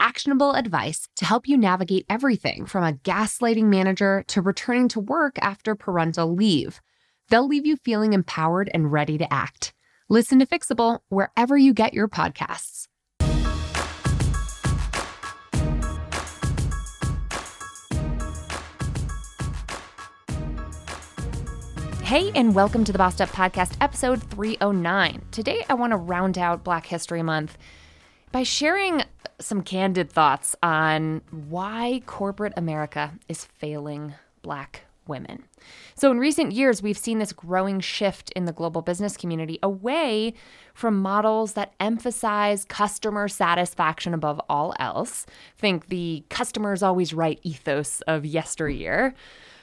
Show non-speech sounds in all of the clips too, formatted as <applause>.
actionable advice to help you navigate everything from a gaslighting manager to returning to work after parental leave. They'll leave you feeling empowered and ready to act. Listen to Fixable wherever you get your podcasts. Hey, and welcome to the Bossed Up Podcast, episode 309. Today, I want to round out Black History Month by sharing some candid thoughts on why corporate America is failing Black women. So, in recent years, we've seen this growing shift in the global business community away from models that emphasize customer satisfaction above all else. Think the customer's always right ethos of yesteryear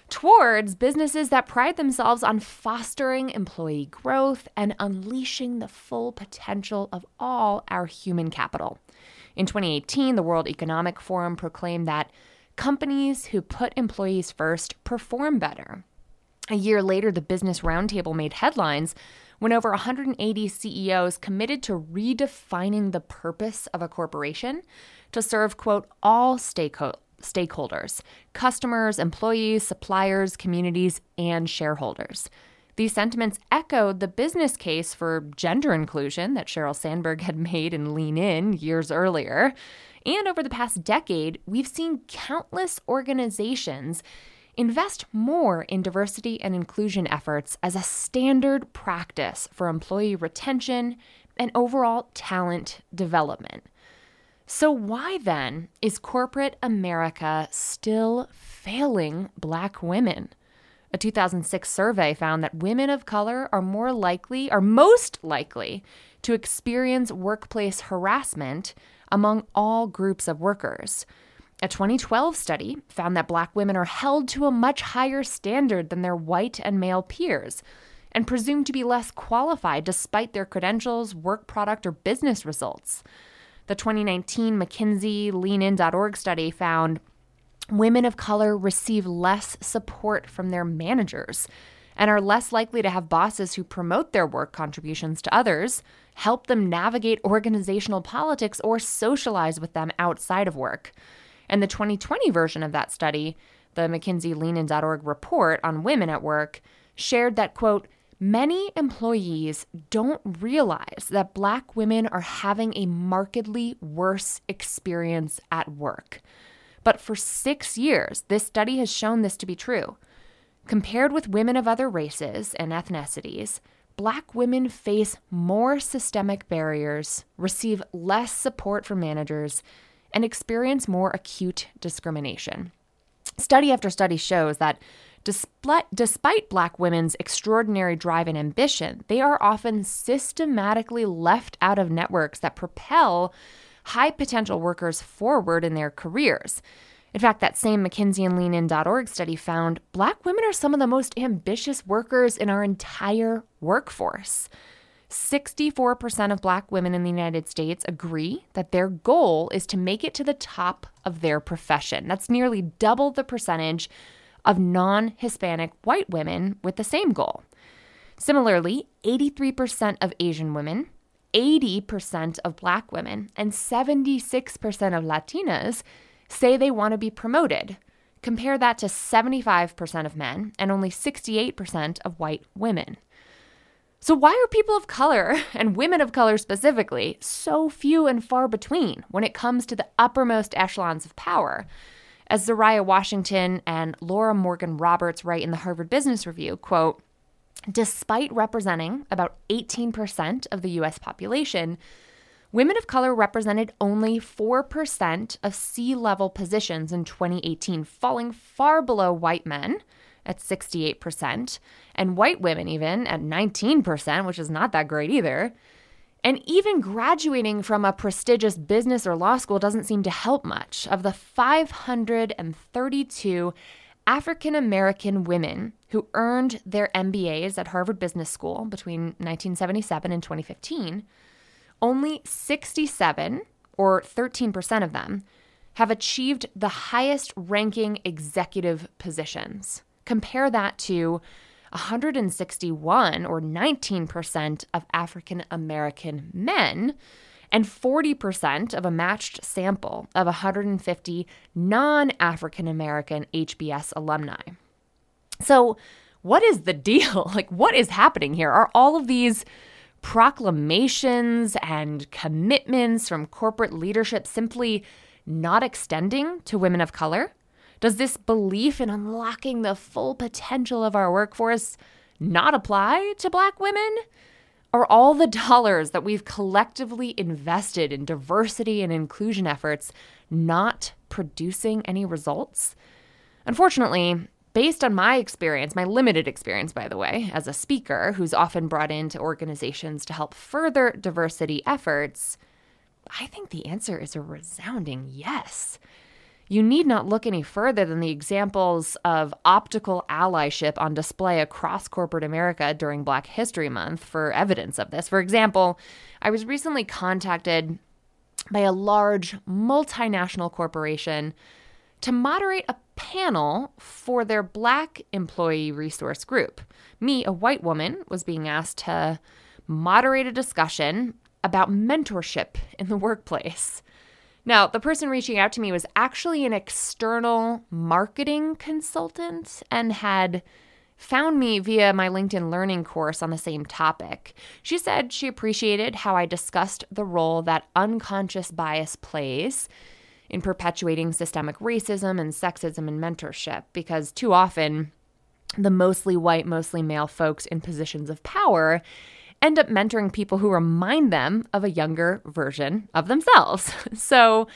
towards businesses that pride themselves on fostering employee growth and unleashing the full potential of all our human capital. In 2018, the World Economic Forum proclaimed that companies who put employees first perform better. A year later, the Business Roundtable made headlines when over 180 CEOs committed to redefining the purpose of a corporation to serve, quote, all stakeholders stakeholders customers, employees, suppliers, communities, and shareholders. These sentiments echoed the business case for gender inclusion that Sheryl Sandberg had made in Lean In years earlier. And over the past decade, we've seen countless organizations invest more in diversity and inclusion efforts as a standard practice for employee retention and overall talent development. So, why then is corporate America still failing Black women? A 2006 survey found that women of color are more likely, are most likely, to experience workplace harassment among all groups of workers. A 2012 study found that Black women are held to a much higher standard than their white and male peers and presumed to be less qualified despite their credentials, work product, or business results. The 2019 McKinsey LeanIn.org study found women of color receive less support from their managers and are less likely to have bosses who promote their work contributions to others, help them navigate organizational politics, or socialize with them outside of work. And the 2020 version of that study, the McKinsey LeanIn.org report on women at work, shared that, quote, Many employees don't realize that Black women are having a markedly worse experience at work. But for six years, this study has shown this to be true. Compared with women of other races and ethnicities, Black women face more systemic barriers, receive less support from managers, and experience more acute discrimination. Study after study shows that Despite, Black women's extraordinary drive and ambition, they are often systematically left out of networks that propel high potential workers forward in their careers. In fact, that same McKinsey and LeanIn.org study found Black women are some of the most ambitious workers in our entire workforce. 64% of Black women in the United States agree that their goal is to make it to the top of their profession. That's nearly double the percentage of non Hispanic white women with the same goal. Similarly, 83% of Asian women, 80% of Black women, and 76% of Latinas say they want to be promoted. Compare that to 75% of men and only 68% of white women. So, why are people of color, <laughs> and women of color specifically, so few and far between when it comes to the uppermost echelons of power? As Zuhairah Washington and Laura Morgan Roberts write in the Harvard Business Review, quote, despite representing about 18% of the US population, women of color represented only 4% of C-level positions in 2018, falling far below white men at 68%, and white women even at 19%, which is not that great either. And even graduating from a prestigious business or law school doesn't seem to help much. Of the 532 African American women who earned their MBAs at Harvard Business School between 1977 and 2015, only 67, or 13% of them, have achieved the highest ranking executive positions. Compare that to 161 or 19% of African American men and 40% of a matched sample of 150 non African American HBS alumni. So, what is the deal? <laughs> Like, what is happening here? Are all of these proclamations and commitments from corporate leadership simply not extending to women of color? Does this belief in unlocking the full potential of our workforce not apply to Black women? Are all the dollars that we've collectively invested in diversity and inclusion efforts not producing any results? Unfortunately, based on my experience, my limited experience, by the way, as a speaker who's often brought into organizations to help further diversity efforts, I think the answer is a resounding yes. You need not look any further than the examples of optical allyship on display across corporate America during Black History Month for evidence of this. For example, I was recently contacted by a large multinational corporation to moderate a panel for their Black employee resource group. Me, a white woman, was being asked to moderate a discussion about mentorship in the workplace. Now, the person reaching out to me was actually an external marketing consultant and had found me via my LinkedIn Learning course on the same topic. She said she appreciated how I discussed the role that unconscious bias plays in perpetuating systemic racism and sexism in mentorship because too often the mostly white, mostly male folks in positions of power end up mentoring people who remind them of a younger version of themselves. <laughs> So,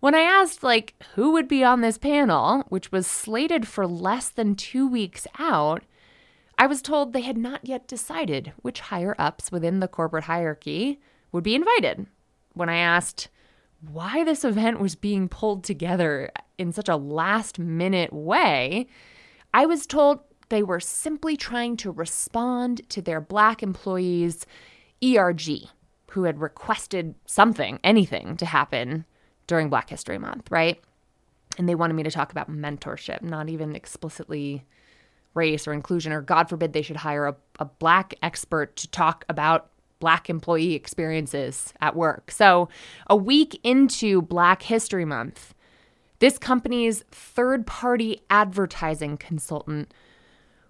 when I asked like who would be on this panel, which was slated for less than 2 weeks out, I was told they had not yet decided which higher ups within the corporate hierarchy would be invited. When I asked why this event was being pulled together in such a last minute way, I was told they were simply trying to respond to their black employees' ERG, who had requested something, anything to happen during Black History Month, right? And they wanted me to talk about mentorship, not even explicitly race or inclusion, or God forbid they should hire a, a black expert to talk about Black employee experiences at work. So, a week into Black History Month, this company's third party advertising consultant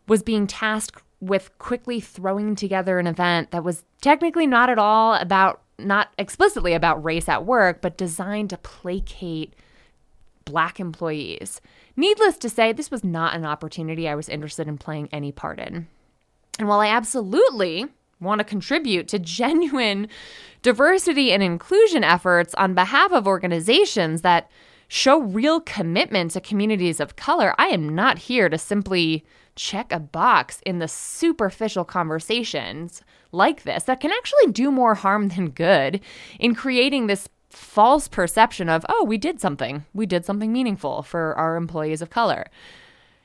was being tasked with quickly throwing together an event that was technically not at all about, not explicitly about race at work, but designed to placate Black employees. Needless to say, this was not an opportunity I was interested in playing any part in. And while I absolutely want to contribute to genuine diversity and inclusion efforts on behalf of organizations that show real commitment to communities of color, I am not here to simply check a box in the superficial conversations like this that can actually do more harm than good in creating this false perception of, oh, we did something. We did something meaningful for our employees of color.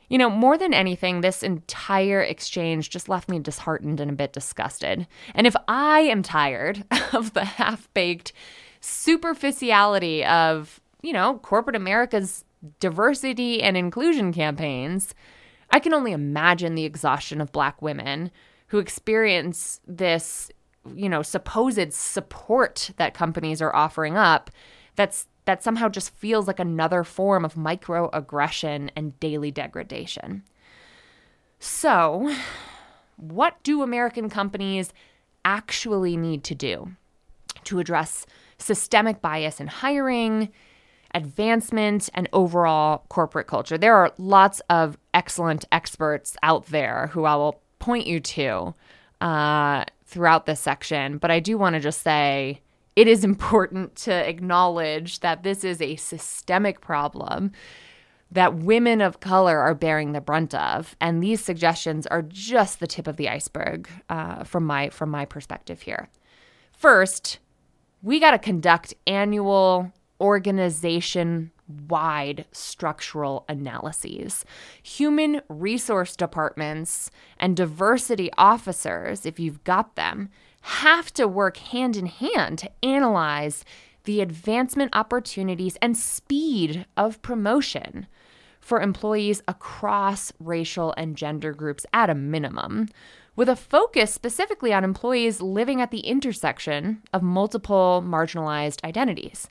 You know, more than anything, this entire exchange just left me disheartened and a bit disgusted. And if I am tired <laughs> of the half baked superficiality of, you know, corporate America's diversity and inclusion campaigns, I can only imagine the exhaustion of Black women who experience this, you know, supposed support that companies are offering up that's that somehow just feels like another form of microaggression and daily degradation. So, what do American companies actually need to do to address systemic bias in hiring, advancement, and overall corporate culture. There are lots of excellent experts out there who I will point you to uh, throughout this section, but I do want to just say it is important to acknowledge that this is a systemic problem that women of color are bearing the brunt of, and these suggestions are just the tip of the iceberg uh, from my from my perspective here. First, we got to conduct annual organization wide structural analyses. Human resource departments and diversity officers, if you've got them, have to work hand in hand to analyze the advancement opportunities and speed of promotion for employees across racial and gender groups at a minimum, with a focus specifically on employees living at the intersection of multiple marginalized identities.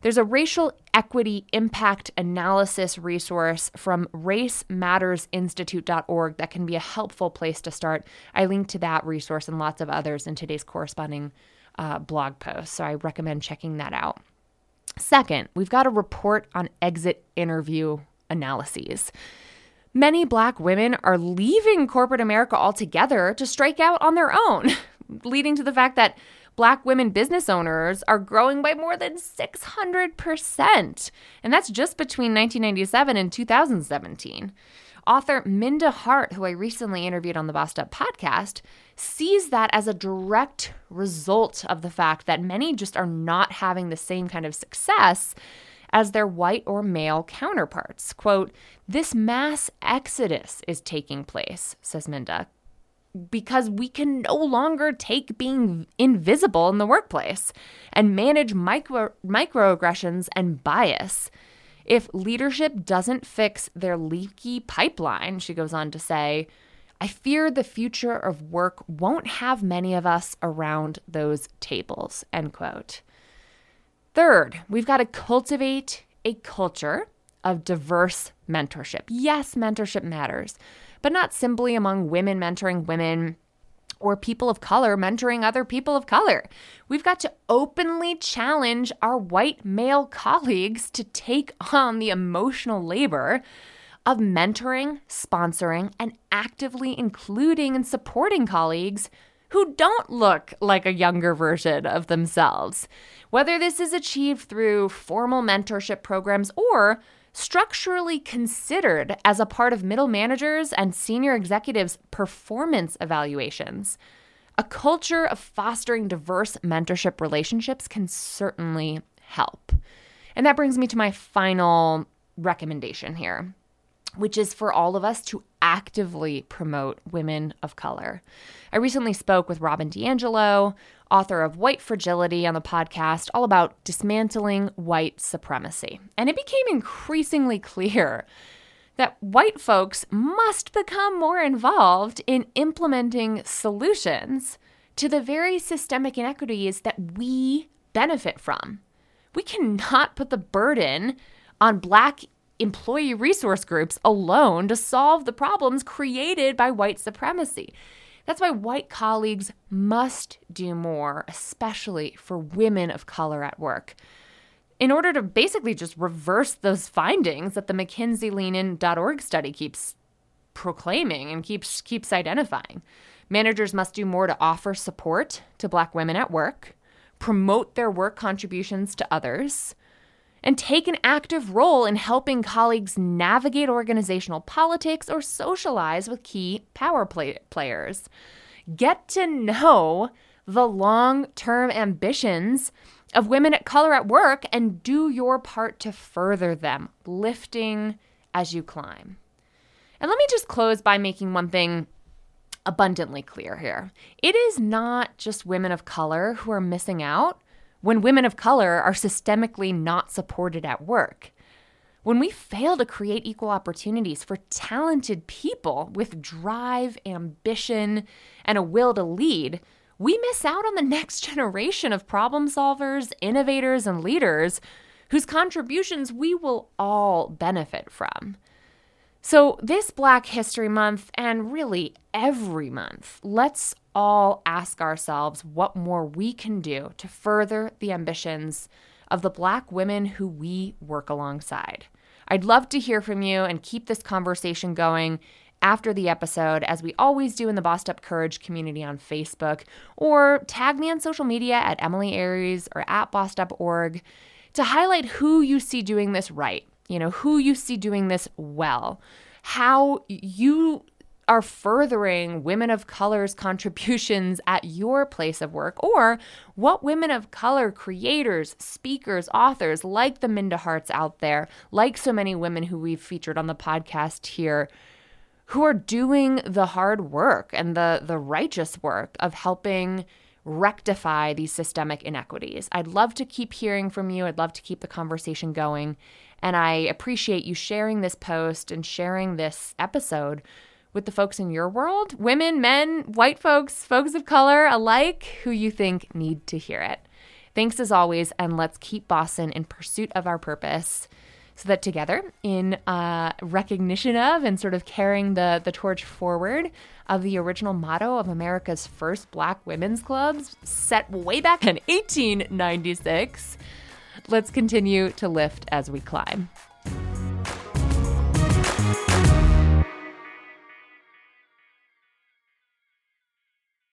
There's a racial equity impact analysis resource from racemattersinstitute.org that can be a helpful place to start. I link to that resource and lots of others in today's corresponding uh, blog post, so I recommend checking that out. Second, we've got a report on exit interview analyses. Many Black women are leaving corporate America altogether to strike out on their own, <laughs> leading to the fact that Black women business owners are growing by more than 600%. And that's just between 1997 and 2017. Author Minda Hart, who I recently interviewed on the Bossed Up podcast, sees that as a direct result of the fact that many just are not having the same kind of success as their white or male counterparts. Quote, this mass exodus is taking place, says Minda, because we can no longer take being invisible in the workplace and manage micro microaggressions and bias. If leadership doesn't fix their leaky pipeline, she goes on to say, I fear the future of work won't have many of us around those tables. End quote. Third, we've got to cultivate a culture of diverse mentorship. Yes, mentorship matters, but not simply among women mentoring women or people of color mentoring other people of color. We've got to openly challenge our white male colleagues to take on the emotional labor of mentoring, sponsoring, and actively including and supporting colleagues who don't look like a younger version of themselves. Whether this is achieved through formal mentorship programs or structurally considered as a part of middle managers and senior executives' performance evaluations. A culture of fostering diverse mentorship relationships can certainly help. And that brings me to my final recommendation here, which is for all of us to actively promote women of color. I recently spoke with Robin DiAngelo, author of White Fragility, on the podcast, all about dismantling white supremacy. And it became increasingly clear that white folks must become more involved in implementing solutions to the very systemic inequities that we benefit from. We cannot put the burden on Black employee resource groups alone to solve the problems created by white supremacy. That's why white colleagues must do more, especially for women of color at work. In order to basically just reverse those findings that the McKinsey LeanIn.org study keeps proclaiming and keeps keeps identifying. Managers must do more to offer support to black women at work, promote their work contributions to others, and take an active role in helping colleagues navigate organizational politics or socialize with key power play- players. Get to know the long term ambitions of women of color at work and do your part to further them, lifting as you climb. And let me just close by making one thing abundantly clear here. It is not just women of color who are missing out when women of color are systemically not supported at work. When we fail to create equal opportunities for talented people with drive, ambition, and a will to lead, we miss out on the next <laughs> generation of problem solvers, innovators, and leaders whose contributions we will all benefit from. So, this Black History Month, and really every month, let's all ask ourselves what more we can do to further the ambitions of the Black women who we work alongside. I'd love to hear from you and keep this conversation going after the episode, as we always do in the Bossed Up Courage community on Facebook, or tag me on social media at Emilie Aries or at bossedup.org to highlight who you see doing this right, you know, who you see doing this well, how you are furthering women of color's <laughs> contributions at your place of work, or what women of color creators, speakers, authors like the Minda Harts out there, like so many women who we've featured on the podcast here, who are doing the hard work and the, the righteous work of helping rectify these systemic inequities. I'd love to keep hearing from you. I'd love to keep the conversation going. And I appreciate you sharing this post and sharing this episode with the folks in your world women, men, white folks, folks of color alike who you think need to hear it. Thanks as always, and let's keep Boston in pursuit of our purpose so that together, in uh, recognition of and sort of carrying the, the torch forward of the original motto of America's first black women's clubs, set way back in 1896, let's continue to lift as we climb.